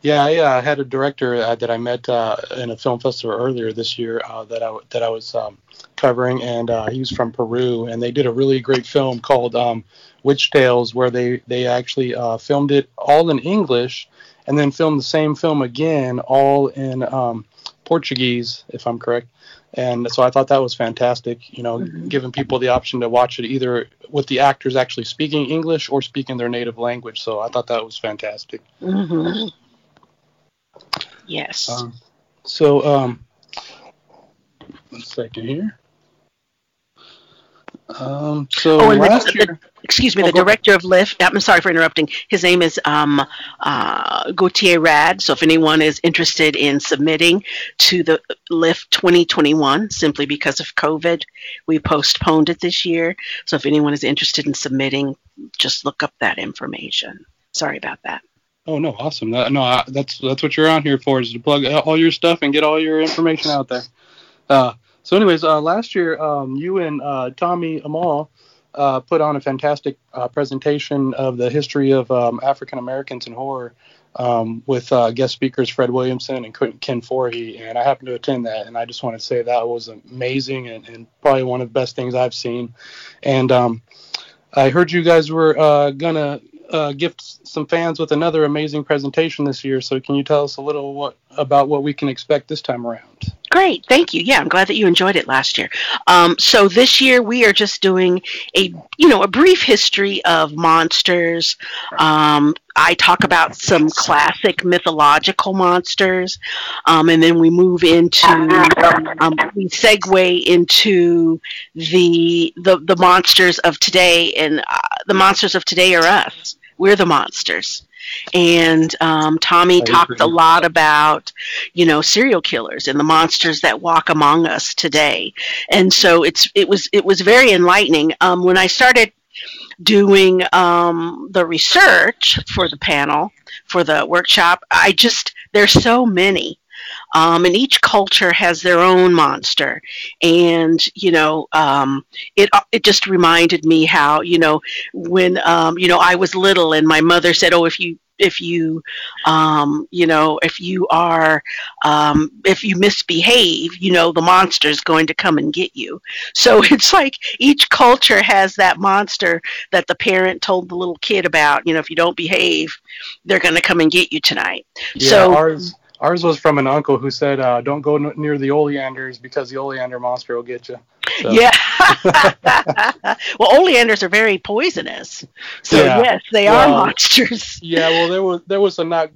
Yeah, I uh, had a director uh, that I met uh, in a film festival earlier this year uh, that I that I was um, covering, and uh, he was from Peru, and they did a really great film called um, Witch Tales, where they they actually uh, filmed it all in English, and then filmed the same film again all in um, Portuguese, if I'm correct. And so I thought that was fantastic, you know, Mhm. giving people the option to watch it either with the actors actually speaking English or speaking their native language. So I thought that was fantastic. hmm Yes. Um, so, um, one second here. Um, so Oh, and the- last the- year, Excuse me, Oh, the go ahead. director of LIFT, I'm sorry for interrupting. His name is um, uh, Gautier Rad. So if anyone is interested in submitting to the LIFT 2021, simply because of COVID, we postponed it this year. So if anyone is interested in submitting, just look up that information. Sorry about that. oh no, awesome! That, no, I, that's that's what you're on here for is to plug all your stuff and get all your information out there. Uh, so, anyways, uh, last year, um, you and uh, Tommy Amal uh, put on a fantastic uh, presentation of the history of um, African Americans in horror um, with uh, guest speakers Fred Williamson and Ken Foree, and I happened to attend that, and I just want to say that was amazing and, and probably one of the best things I've seen. And um, I heard you guys were uh, gonna uh, gift some fans with another amazing presentation this year. So can you tell us a little what about what we can expect this time around? Great, thank you. Yeah, I'm glad that you enjoyed it last year. Um, so this year we are just doing a you know a brief history of monsters. Um, I talk about some classic mythological monsters, um, and then we move into um, we segue into the the the monsters of today, and uh, the monsters of today are us. We're the monsters. And um, Tommy I talked agree. a lot about you know serial killers and the monsters that walk among us today and so it's it was it was very enlightening um, when i started doing um, the research for the panel for the workshop i just there's so many um, and each culture has their own monster. And you know um, it it just reminded me how you know when um, you know I was little and my mother said oh if you if you um, you know if you are um, if you misbehave you know the monster's going to come and get you. So it's like each culture has that monster that the parent told the little kid about you know if you don't behave they're going to come and get you tonight. Yeah, so ours Ours was from an uncle who said, uh, "Don't go n- near the oleanders because the oleander monster will get you." So, Yeah. well, oleanders are very poisonous. So Yeah. yes, they are monsters. Yeah, well, there was there was a not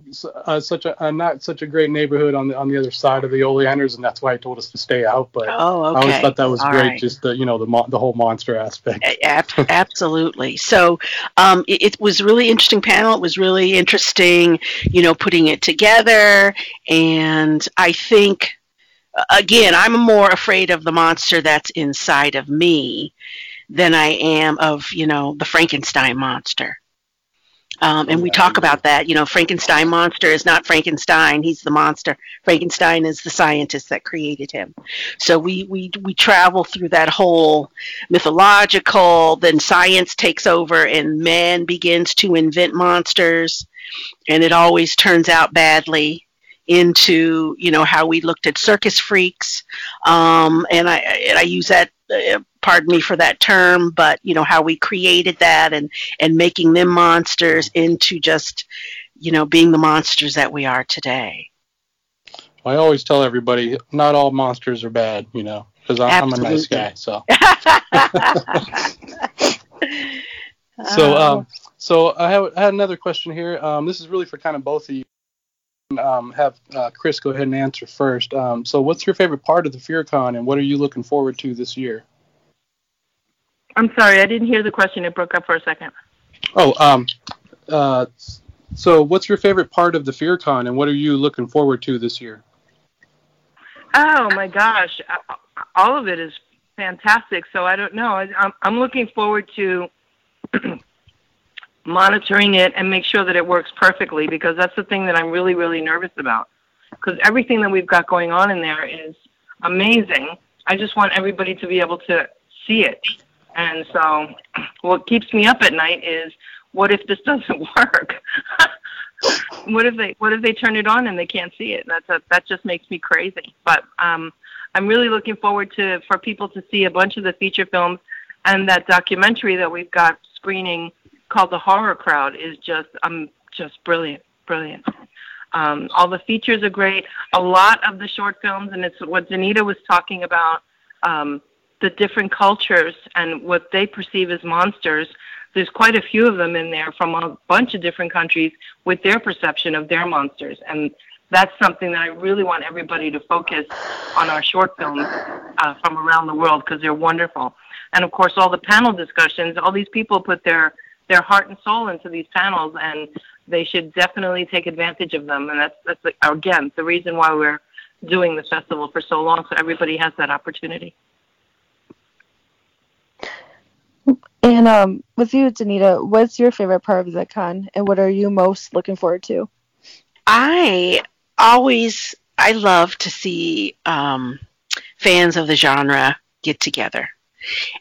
uh, such a, a not such a great neighborhood on the on the other side of the oleanders, and that's why he told us to stay out. But Oh, okay. I always thought that was All great, right. just the you know the mo- the whole monster aspect. Ab- absolutely. So um, it, it was really interesting panel. It was really interesting, you know, putting it together. And I think, again, I'm more afraid of the monster that's inside of me than I am of, you know, the Frankenstein monster. Um, and we talk about that. You know, Frankenstein monster is not Frankenstein. He's the monster. Frankenstein is the scientist that created him. So we, we, we travel through that whole mythological, then science takes over and man begins to invent monsters. And it always turns out badly into, you know, how we looked at circus freaks. Um, and I, and I use that, uh, pardon me for that term, but, you know, how we created that and, and making them monsters into just, you know, being the monsters that we are today. I always tell everybody, not all monsters are bad, you know, because I'm a nice guy. So so Oh. um, so I have I had another question here. Um, this is really for kind of both of you. Um, have uh, Chris go ahead and answer first. Um, so, what's your favorite part of the FearCon, and what are you looking forward to this year? I'm sorry, I didn't hear the question. It broke up for a second. Oh, um, uh, so what's your favorite part of the FearCon, and what are you looking forward to this year? Oh my gosh, Uh, all of it is fantastic. So I don't know. I'm I'm looking forward to monitoring it and make sure that it works perfectly because that's the thing that I'm really really nervous about. Because everything that we've got going on in there is amazing. I just want everybody to be able to see it. And so, what keeps me up at night is, what if this doesn't work? what if they what if they turn it on and they can't see it? That's a, that just makes me crazy. But um, I'm really looking forward to for people to see a bunch of the feature films and that documentary that we've got screening called The Horror Crowd is just um just brilliant, brilliant. Um, all the features are great. A lot of the short films, and it's what Danita was talking about. Um, the different cultures and what they perceive as monsters. There's quite a few of them in there from a bunch of different countries with their perception of their monsters. And that's something that I really want everybody to focus on our short films uh, from around the world because they're wonderful. And of course, all the panel discussions, all these people put their, their heart and soul into these panels, and they should definitely take advantage of them. And that's, that's the, again, the reason why we're doing the festival for so long, so everybody has that opportunity. And um, with you, Danita, what's your favorite part of the con, and what are you most looking forward to? I always I love to see um, fans of the genre get together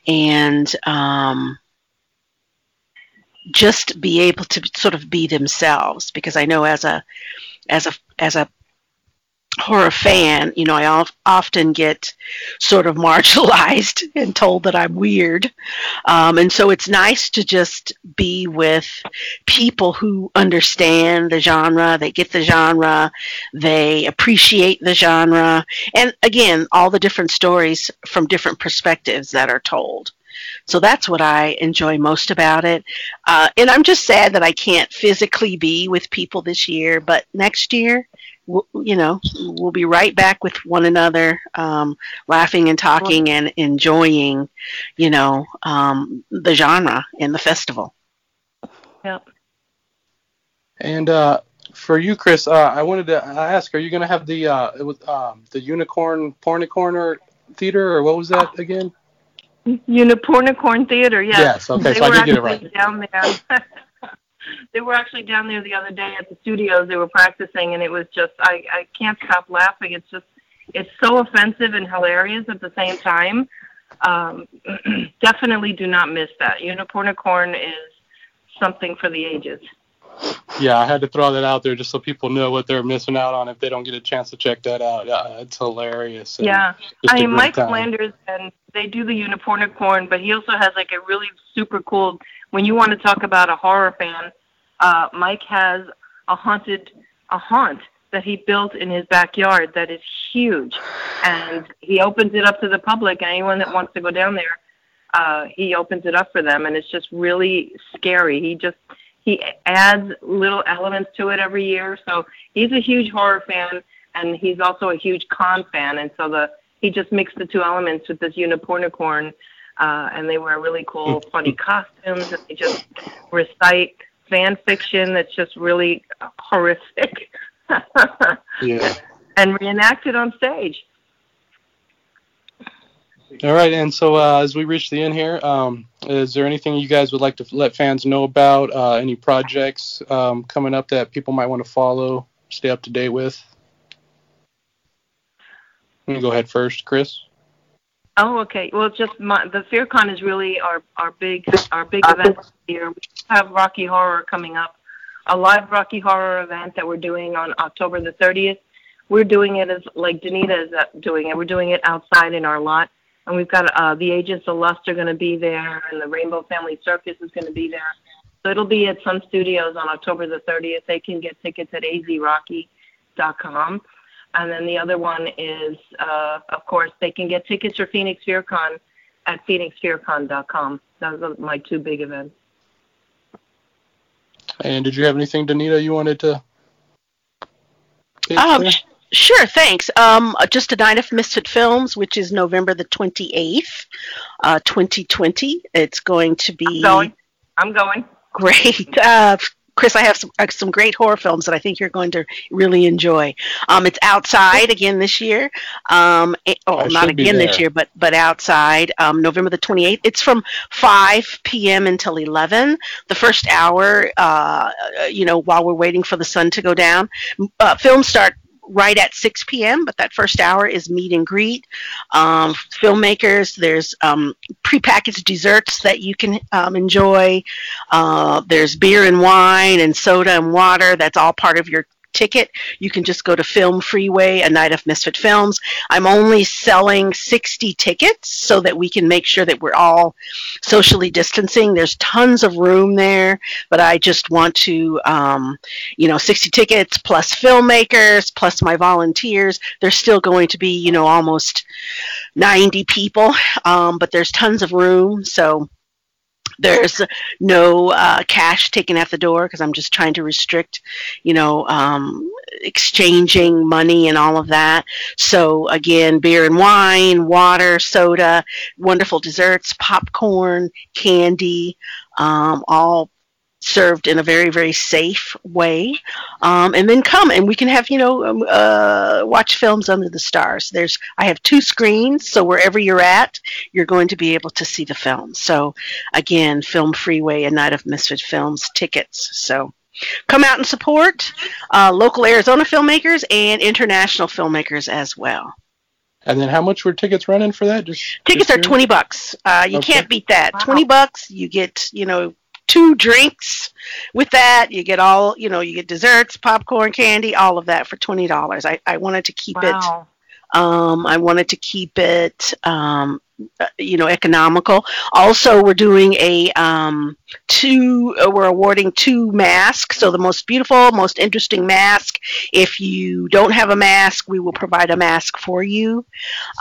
and um, just be able to sort of be themselves because I know as a as a as a horror fan, you know, I of- often get sort of marginalized and told that I'm weird. Um, and so it's nice to just be with people who understand the genre, they get the genre, they appreciate the genre, and again, all the different stories from different perspectives that are told. So that's what I enjoy most about it. Uh, and I'm just sad that I can't physically be with people this year, but next year, we'll, you know, we'll be right back with one another, um, laughing and talking and enjoying, you know, um, the genre and the festival. Yep. And uh, for you, Chris, uh, I wanted to ask: Are you going to have the uh, it was, um, the Unicorn Pornicorner Theater, or what was that again? Unicornicorn Theater, yes. Yes, okay, they so I were did get it actually right. Down there. they were actually down there the other day at the studios. They were practicing, and it was just I I can't stop laughing. It's just it's so offensive and hilarious at the same time. Um, definitely do not miss that. Unicornicorn is something for the ages. Yeah, I had to throw that out there just so people know what they're missing out on if they don't get a chance to check that out. Uh, it's hilarious. Yeah. I mean, Mike time. Flanders, and they do the Unicornicorn, but he also has like a really super cool. When you want to talk about a horror fan, uh, Mike has a haunted, a haunt that he built in his backyard that is huge, and he opens it up to the public. Anyone that wants to go down there, uh, he opens it up for them, and it's just really scary. He just he adds little elements to it every year. So he's a huge horror fan, and he's also a huge con fan, and so the he just mixed the two elements with this unicornicorn, uh, and they wear really cool, funny costumes, and they just recite fan fiction that's just really horrific. Yeah. and reenacted on stage. All right, and so uh, as we reach the end here, um, is there anything you guys would like to let fans know about? Uh, any projects um, coming up that people might want to follow, stay up to date with? You can go ahead first, Chris. Oh, okay. Well, just my, the FearCon is really our our big our big event here. We have Rocky Horror coming up, a live Rocky Horror event that we're doing on October the 30th. We're doing it as like Danita is uh, doing it. We're doing it outside in our lot, and we've got uh, the Agents of Lust are going to be there, and the Rainbow Family Circus is going to be there. So it'll be at Sun Studios on October the 30th. They can get tickets at azrocky.com. And then the other one is, uh, of course, they can get tickets for Phoenix FearCon at phoenixfearcon.com. Those are my two big events. And did you have anything, Danita, you wanted to? pitch Um, there? Sh- sure, thanks. Um, just a night of misfit films, which is November the twenty eighth, uh, twenty twenty. It's going to be I'm going. I'm going. great. Uh, Chris, I have some, uh, some great horror films that I think you're going to really enjoy. Um, it's outside again this year. Um, it, oh, I not again this year, but but outside. Um, November the 28th. It's from 5 p.m. until 11. The first hour, uh, uh, you know, while we're waiting for the sun to go down, uh, films start right at 6 p.m. But that first hour is meet and greet. Um, filmmakers, there's um, prepackaged desserts that you can um, enjoy. Uh, there's beer and wine and soda and water. That's all part of your ticket. You can just go to Film Freeway, a night of Misfit Films. I'm only selling 60 tickets so that we can make sure that we're all socially distancing. There's tons of room there, but I just want to, um, you know, 60 tickets plus filmmakers plus my volunteers. There's still going to be, you know, almost 90 people, um, but there's tons of room. So there's no uh, cash taken at the door because I'm just trying to restrict, you know, um, exchanging money and all of that. So again, beer and wine, water, soda, wonderful desserts, popcorn, candy, um, all served in a very very safe way um, and then come and we can have you know um, uh, watch films under the stars. There's i have two screens so wherever you're at you're going to be able to see the film. So again film freeway a night of misfit films tickets. So come out and support uh, local arizona filmmakers and international filmmakers as well. And then how much were tickets running for that? Just tickets just are 20 bucks. Uh, you Okay. can't beat that. Wow. 20 bucks you get you know two drinks with that. You get all you know you get desserts popcorn candy all of that for $20 i, I wanted to keep it um, I wanted to keep it, um, you know, economical. Also, we're doing a um, two. Uh, we're awarding two masks. So the most beautiful, most interesting mask. If you don't have a mask, we will provide a mask for you.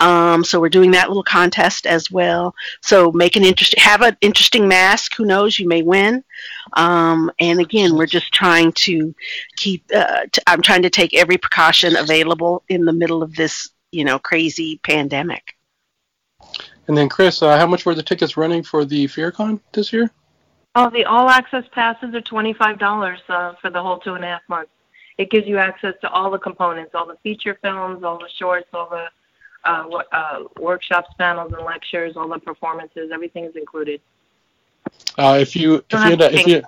Um, so we're doing that little contest as well. So make an interest. Have an interesting mask. Who knows? You may win. Um, and again, we're just trying to keep. Uh, t- I'm trying to take every precaution available in the middle of this, you know, crazy pandemic. And then Chris, uh, how much were the tickets running for the FearCon this year? Oh, the all access passes are twenty five dollars uh, for the whole two and a half months. It gives you access to all the components, all the feature films, all the shorts, all the uh, uh, workshops, panels, and lectures, all the performances. Everything is included. Uh, if you if you, if you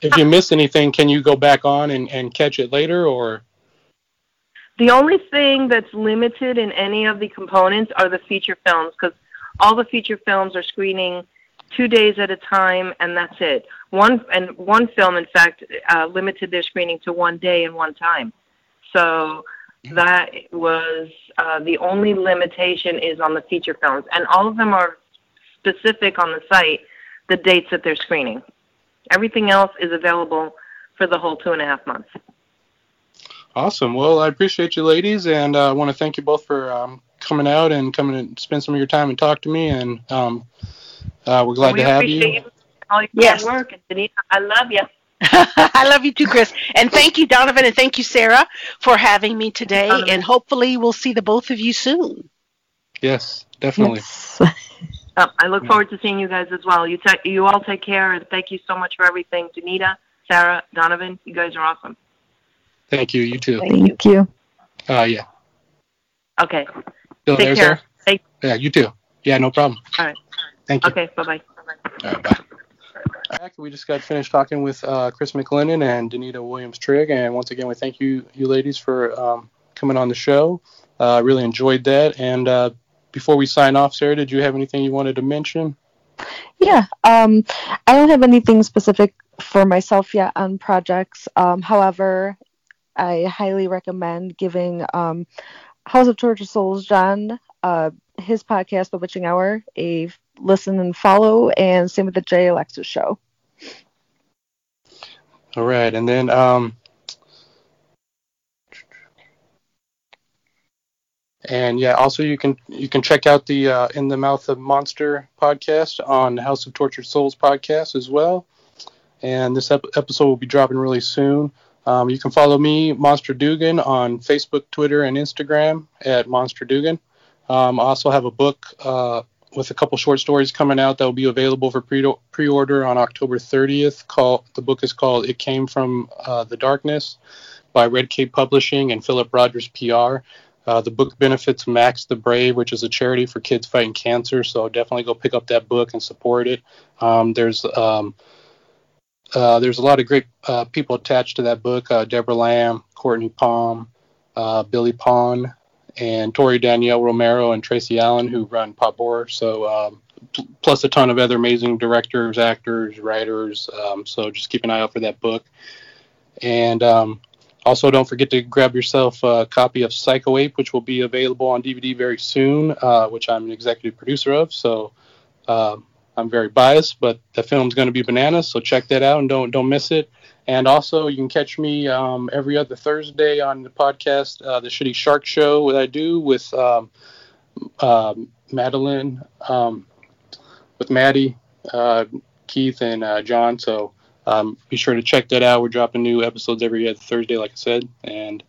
if you miss anything, can you go back on and, and catch it later or? The only thing that's limited in any of the components are the feature films because all the feature films are screening two days at a time, and that's it. One and one film, in fact, uh, limited their screening to one day and one time. So that was uh, the only limitation is on the feature films, and all of them are specific on the site the dates that they're screening. Everything else is available for the whole two and a half months. Awesome. Well, I appreciate you, ladies, and uh, I want to thank you both for um, coming out and coming and spend some of your time and talk to me. And um, uh, we're glad we to have appreciate you. you. All your Yes. hard work, and Denise, I love you. I love you too, Chris. And thank you, Donovan, and thank you, Sarah, for having me today. Donovan. And hopefully, we'll see the both of you soon. Yes, definitely. Yes. Uh, I look forward to seeing you guys as well. You ta- you all take care, and thank you so much for everything. Danita, Sarah, Donovan, you guys are awesome. Thank you. You too. Thank you. Uh, yeah. Okay. Still Take there, care. Sarah? Take- Yeah, you too. Yeah, no problem. All right. Thank you. Okay. Bye bye. All right, bye. Back, we just got finished talking with uh, Chris McLennan and Danita Williams Trigg, and once again, we thank you, you ladies, for um, coming on the show. Uh, I really enjoyed that. And uh, before we sign off, Sarah, did you have anything you wanted to mention? Yeah, um, I don't have anything specific for myself yet on projects. Um, however, I highly recommend giving um, House of Tortured Souls John uh, his podcast, The Witching Hour, a listen and follow, and same with the J Alexis show. All right, and then um, and yeah, also you can you can check out the uh, In the Mouth of Monster podcast on House of Tortured Souls podcast as well. And this ep- episode will be dropping really soon. Um, you can follow me, Monster Dugan, on Facebook, Twitter, and Instagram at Monster Dugan. Um, I also have a book uh, with a couple short stories coming out that will be available for pre- pre-order on October 30th. Call the book is called "It Came from uh, the Darkness" by Red Cape Publishing and Philip Rogers PR. Uh, the book benefits Max the Brave, which is a charity for kids fighting cancer. So definitely go pick up that book and support it. Um, there's um, uh, there's a lot of great uh, people attached to that book: uh, Deborah Lamb, Courtney Palm, uh, Billy Pond, and Tori Danielle Romero and Tracy Allen, who run Pop Horror. So um, pl- plus a ton of other amazing directors, actors, writers. Um, so just keep an eye out for that book. And um, also, don't forget to grab yourself a copy of Psycho Ape, which will be available on DVD very soon, uh, which I'm an executive producer of. So uh, I'm very biased, but the film's going to be bananas. So check that out and don't don't miss it. And also, you can catch me um, every other Thursday on the podcast, uh, the Shitty Shark Show that I do with um, um Madeline, um, with Maddie, uh, Keith, and uh, John. So um, be sure to check that out. We're dropping new episodes every other Thursday, like I said. And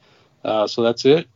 uh, so that's it.